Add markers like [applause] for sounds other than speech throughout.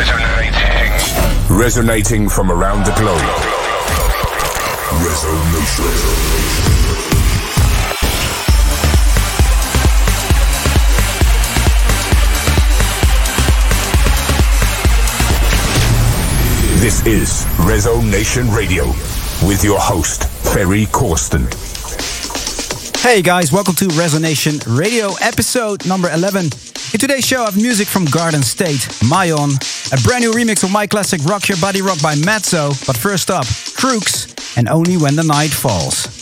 Resonating. Resonating from around the globe. Resonation. This is Resonation Radio with your host, Ferry Corsten. Hey guys, welcome to Resonation Radio episode number 11. In today's show, I have music from Garden State, Mayon, a brand new remix of my classic Rock Your Body Rock by Matzo. But first up, Crooks and Only When the Night Falls.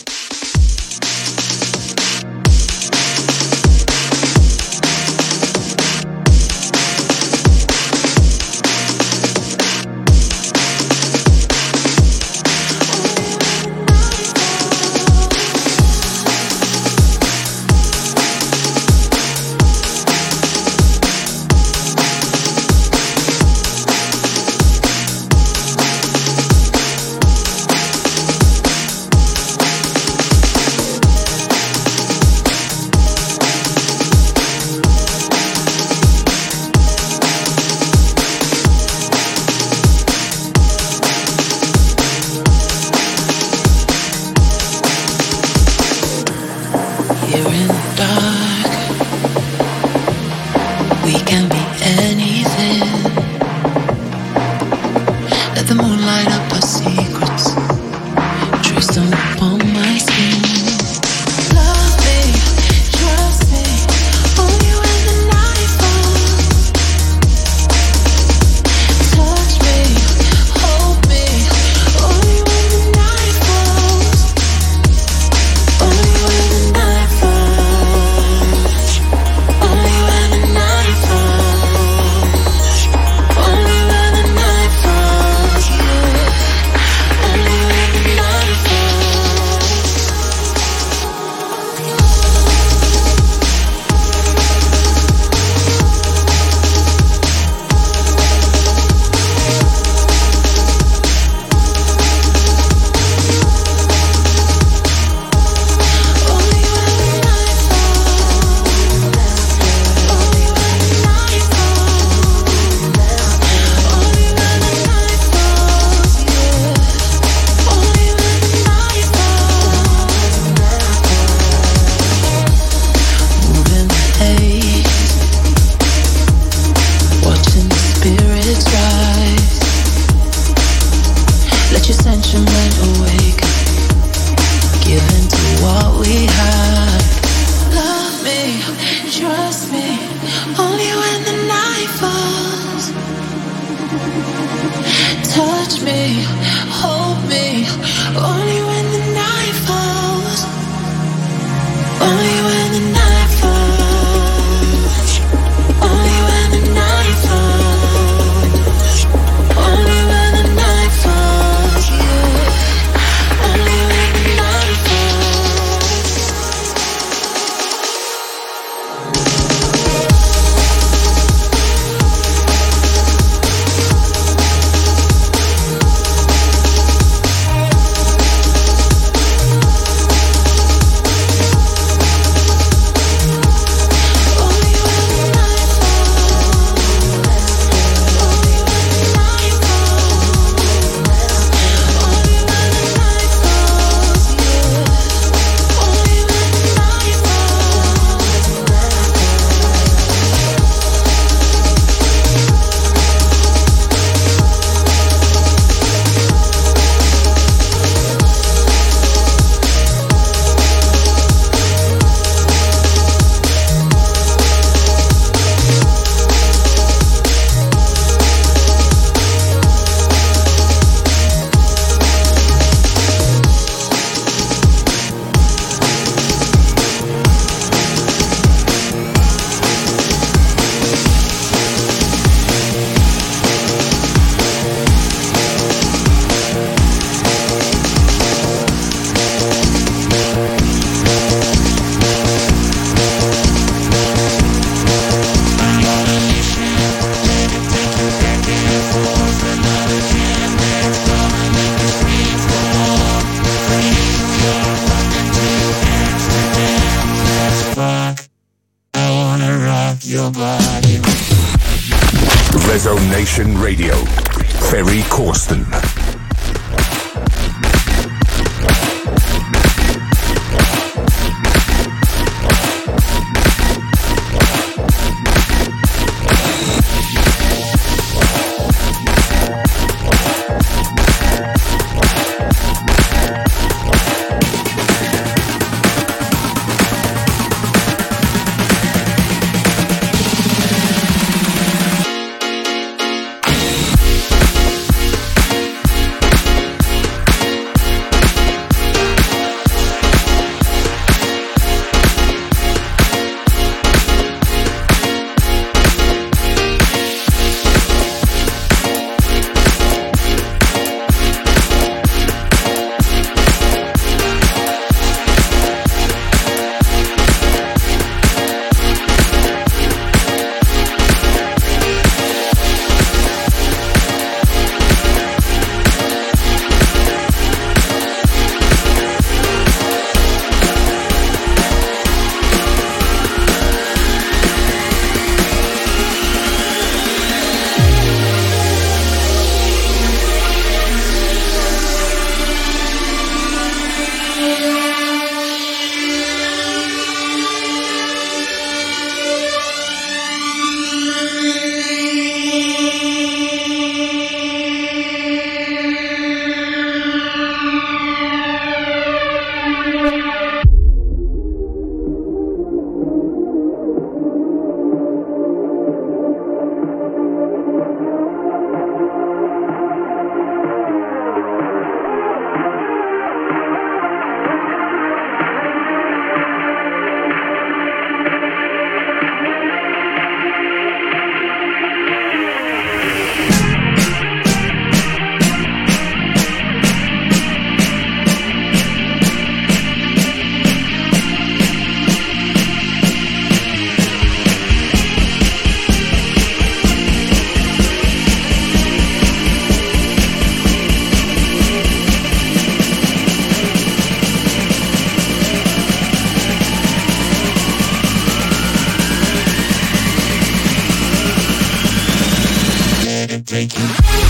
taking.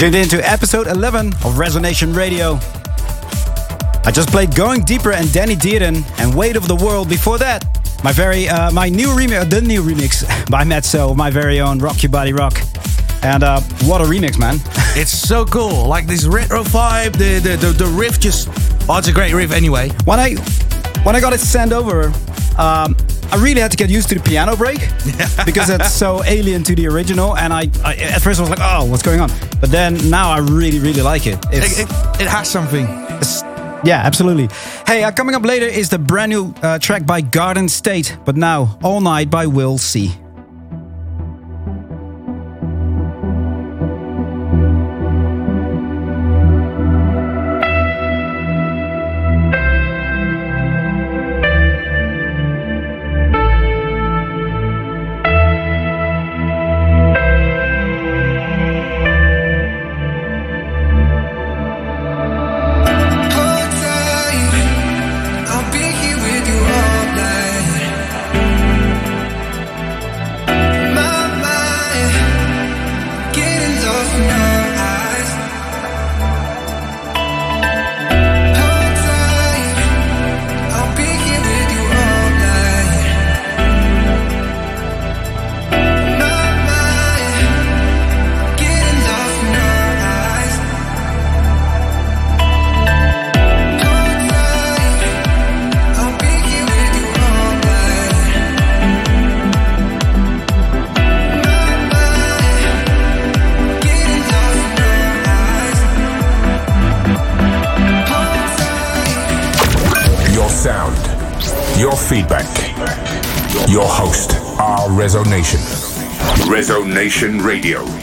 Tuned in to episode 11 of Resonation Radio. I just played Going Deeper and Danny Dearden and Weight of the World before that. My very, uh, my new remix, the new remix [laughs] by Metso, my very own Rock Your Body Rock. And uh, what a remix, man. [laughs] it's so cool. Like this retro vibe, the, the, the, the riff just, oh, it's a great riff anyway. When I, when I got it sent over, um, I really had to get used to the piano break [laughs] because it's so alien to the original. And I, I, at first I was like, oh, what's going on? But then now I really, really like it. It, it, it, has something. yeah, absolutely. Hey, uh, coming up later is the brand new uh, track by Garden State. But now, All Night by Will C. Resonation Radio.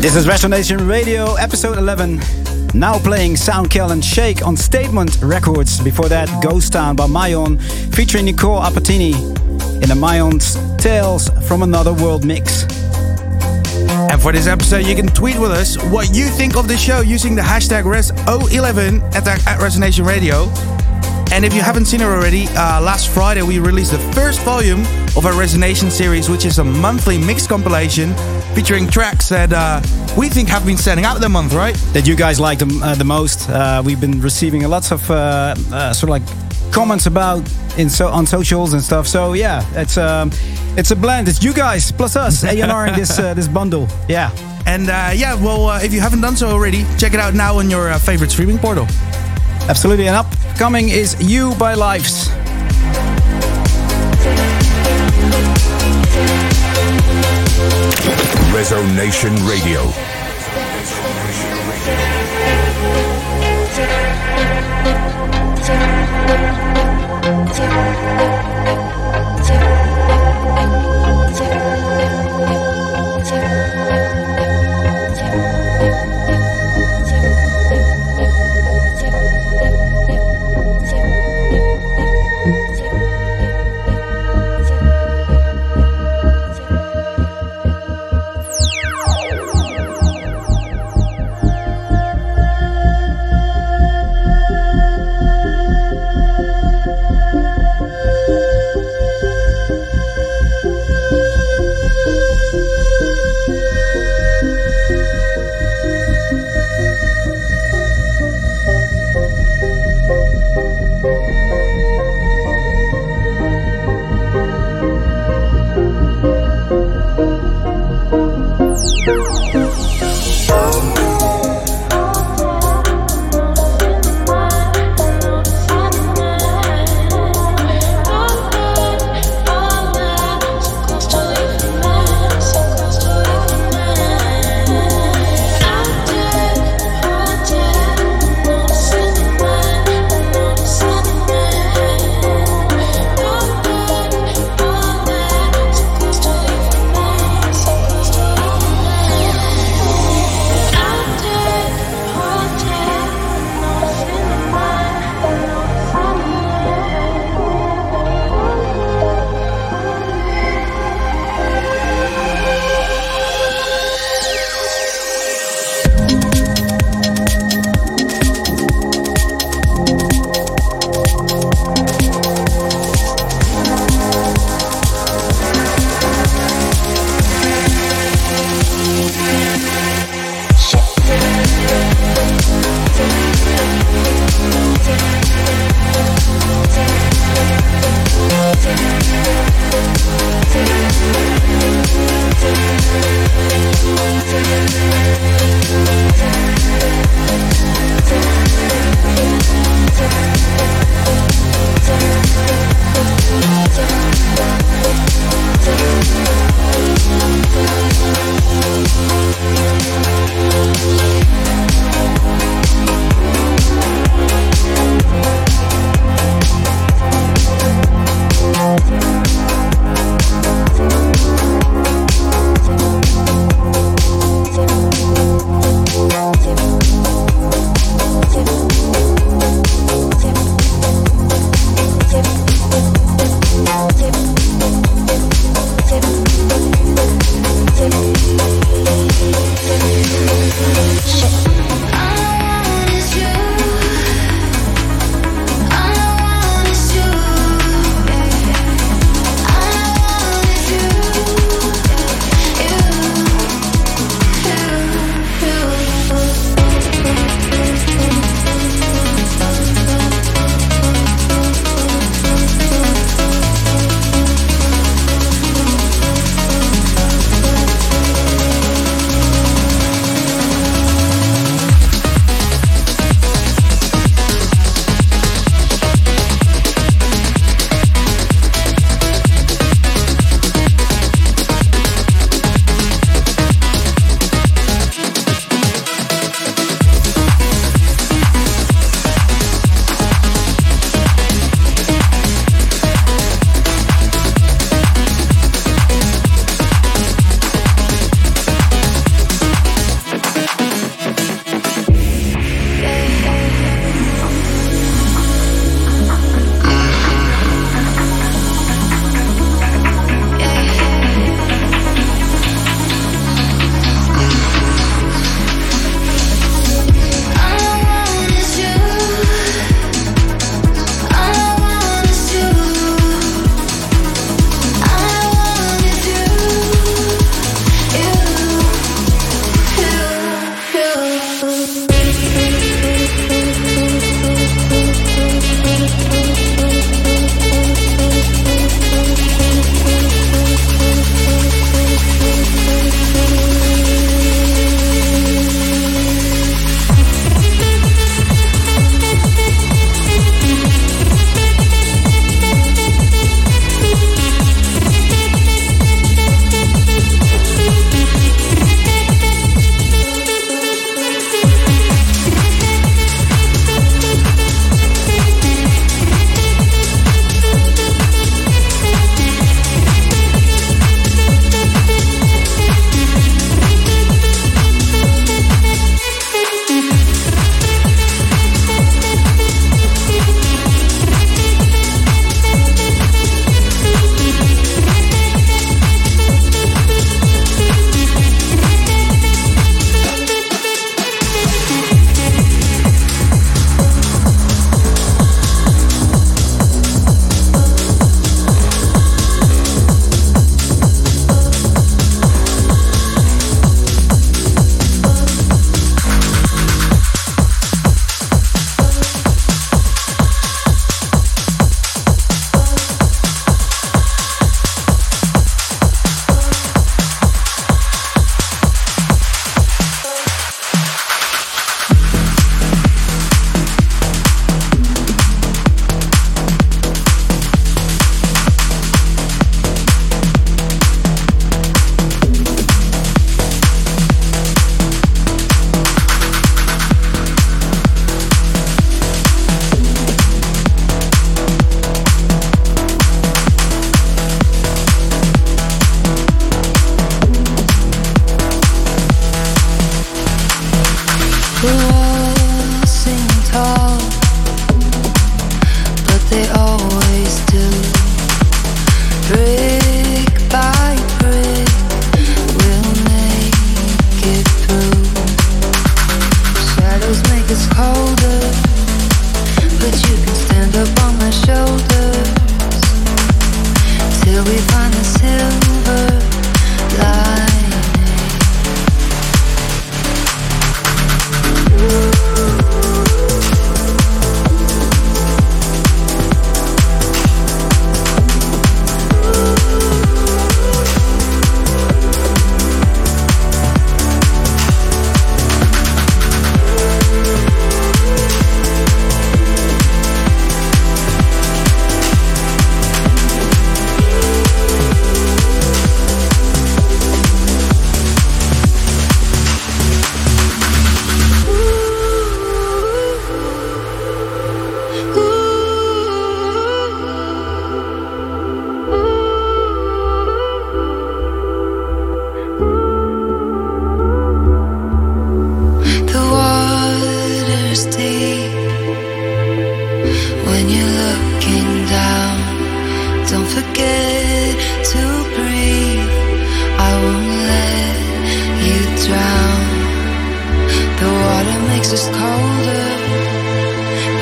This is Resonation Radio, episode 11. Now playing Soundkill and Shake on Statement Records. Before that, Ghost Town by Mayon, featuring Nicole Apatini in the Mayon's Tales from Another World mix. And for this episode, you can tweet with us what you think of the show using the hashtag Res011 at, at Resonation Radio. And if you haven't seen it already, uh, last Friday we released the first volume of our Resonation series, which is a monthly mix compilation featuring tracks that uh, we think have been standing out the month, right? That you guys like the, uh, the most. Uh, we've been receiving lots of uh, uh, sort of like comments about in so on socials and stuff. So yeah, it's um, it's a blend. It's you guys plus us, [laughs] A&R in this this bundle. Yeah. And uh, yeah, well, if you haven't done so already, check it out now on your favorite streaming portal. Absolutely. And upcoming is You by Lives. Resonation Radio. Thank you.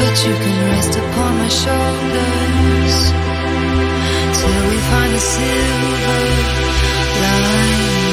but you can rest upon my shoulders till we find the silver line.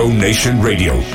Resonation Radio.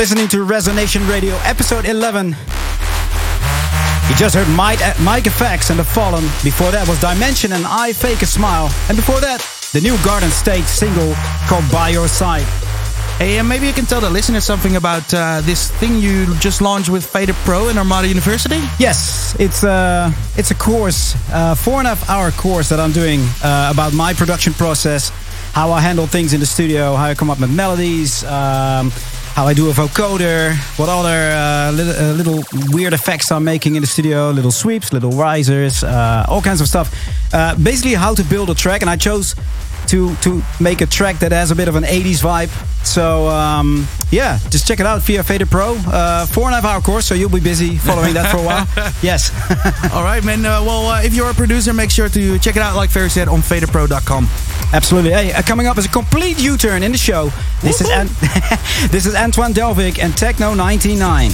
You're listening to Resonation Radio, episode 11. You just heard Mike, Mike Effects and The Fallen. Before that was Dimension and I Fake a Smile. And before that, the new Garden State single called By Your Side. Hey, and maybe you can tell the listeners something about uh, this thing you just launched with Fader Pro in Armada University. Yes, it's a it's a course, a four and a half hour course that I'm doing uh, about my production process, how I handle things in the studio, how I come up with melodies, um, how I do a vocoder, what other uh, little, uh, little weird effects I'm making in the studio, little sweeps, little risers, uh, all kinds of stuff. Uh, basically, how to build a track, and I chose to to make a track that has a bit of an 80s vibe. So um, yeah, just check it out via Fader Pro. Uh, four and a half hour course, so you'll be busy following that for a while. [laughs] Yes. [laughs] All right, man. Uh, well, uh, if you're a producer, make sure to check it out, like Ferry said, on faderpro.com. Absolutely. Hey, uh, coming up is a complete U-turn in the show. This is An- [laughs] this is Antoine Delvig and Techno 99.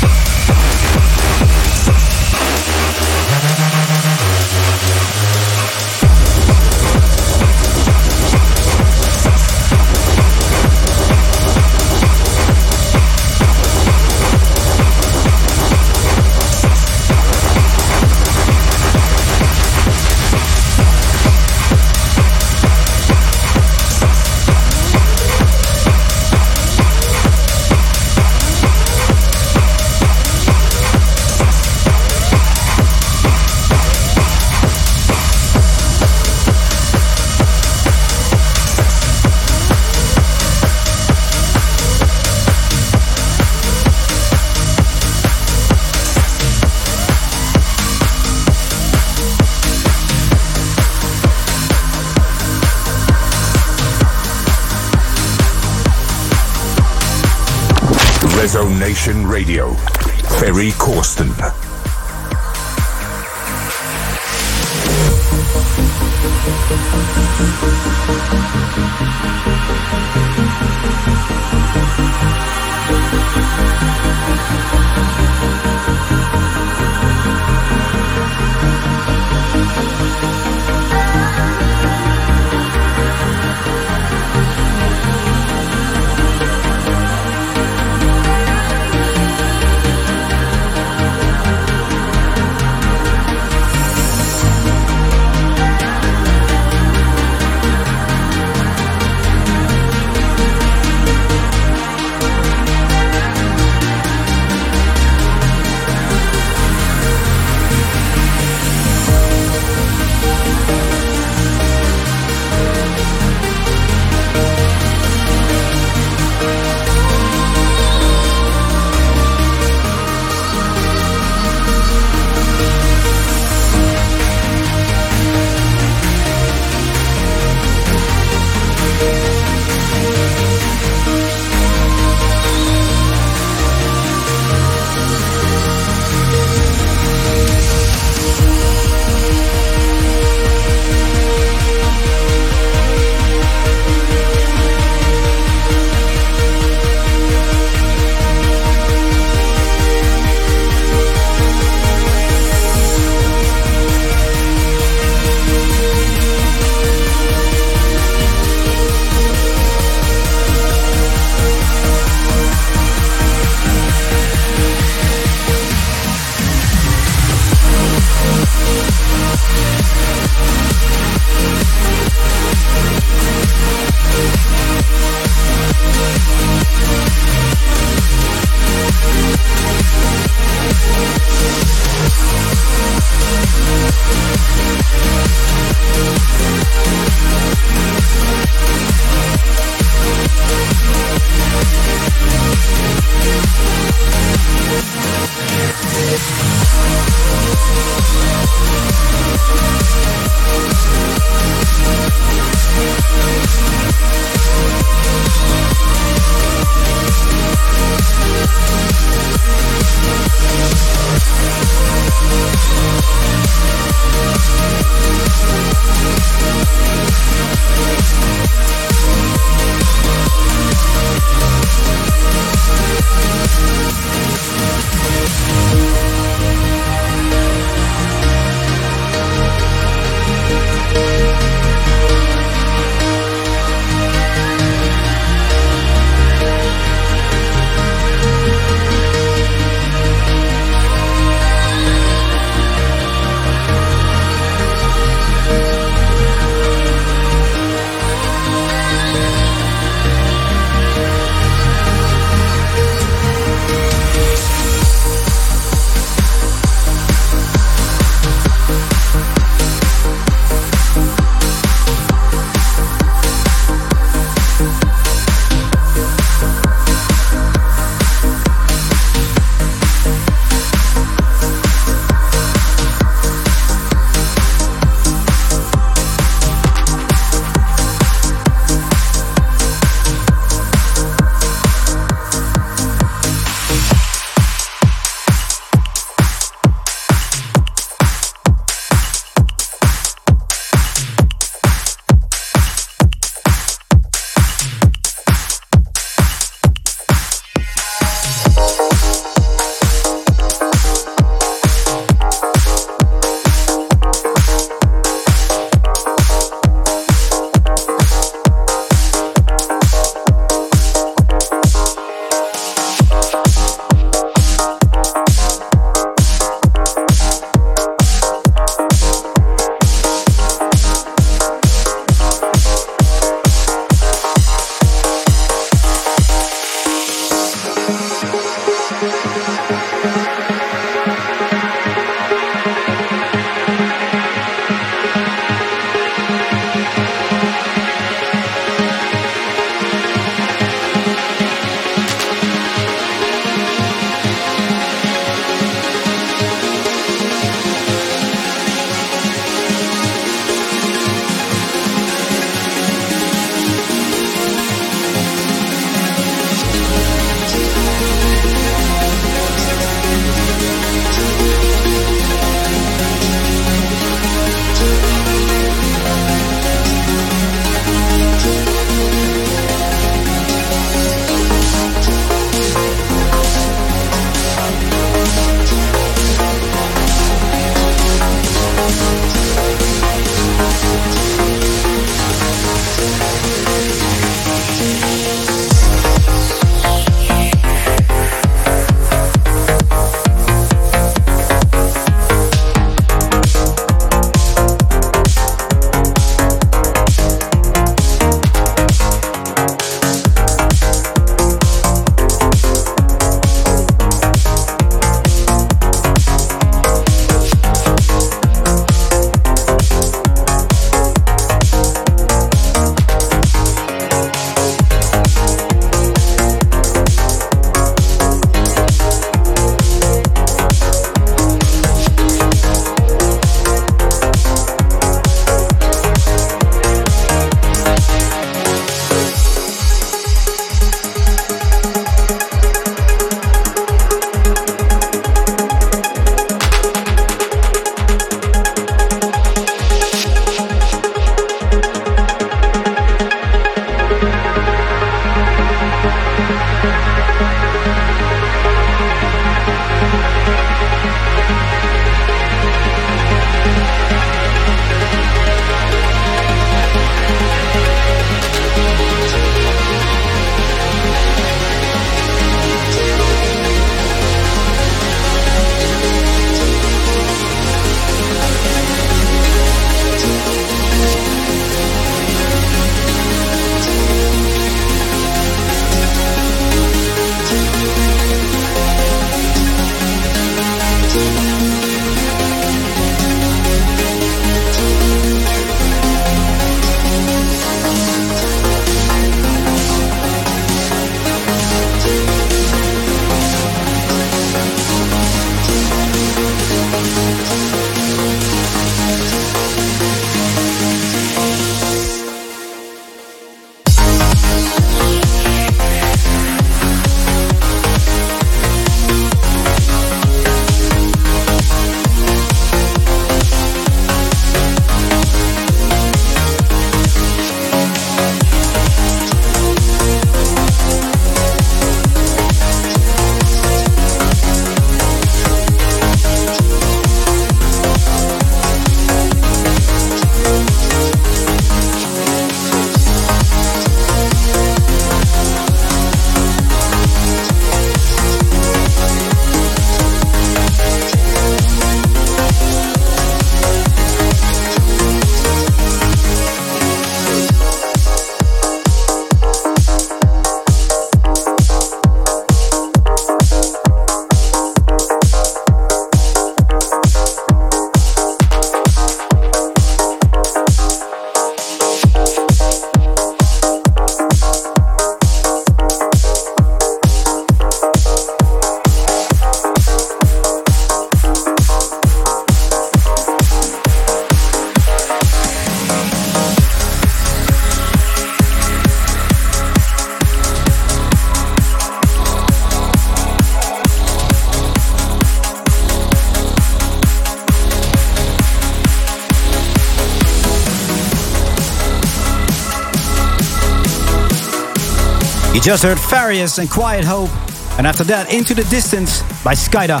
Just heard Farius and Quiet Hope. And after that, Into the Distance by Skyda.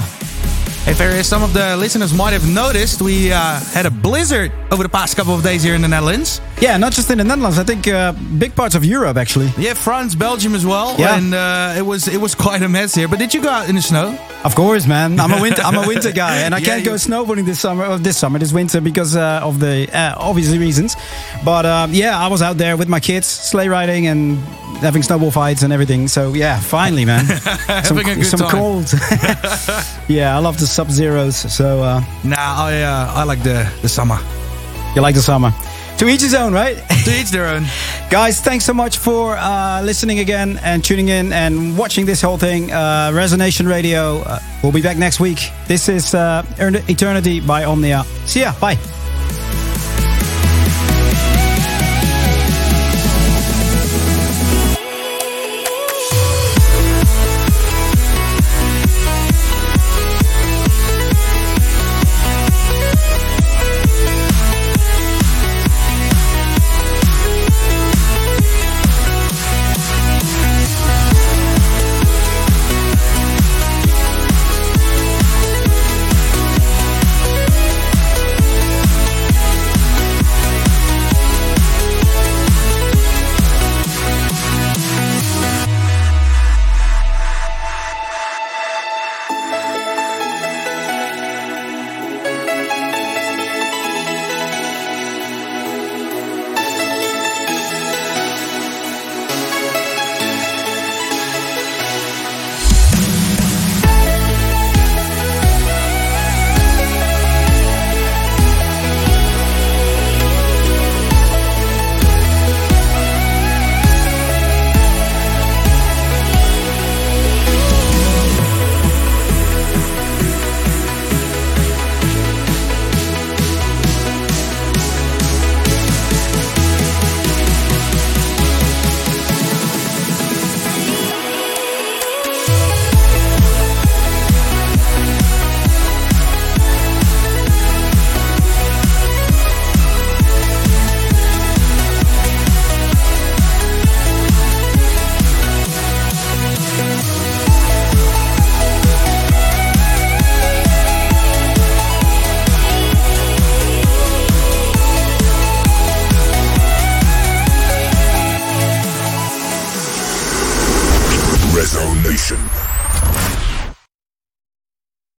Hey, as some of the listeners might have noticed, we uh, had a blizzard over the past couple of days here in the Netherlands. Yeah, not just in the Netherlands. I think uh, big parts of Europe actually. Yeah, France, Belgium as well. Yeah. And uh, it was it was quite a mess here. But did you go out in the snow? Of course, man. I'm a winter. I'm a winter [laughs] guy, and I Yeah, can't go snowboarding this summer. Or this summer, this winter, because uh, of the uh, obviously reasons. But um, yeah, I was out there with my kids, sleigh riding and having snowball fights and everything. So yeah, finally, man. [laughs] some Having a good some time. cold. [laughs] yeah, I love the sub zeros. So uh, Nah, I uh, I like the the summer. you like the summer. To each his own, right? To each their own. [laughs] Guys, thanks so much for uh, listening again and tuning in and watching this whole thing. Uh, Resonation Radio. Uh, we'll be back next week. This is uh, Eternity by Omnia. See ya. Bye.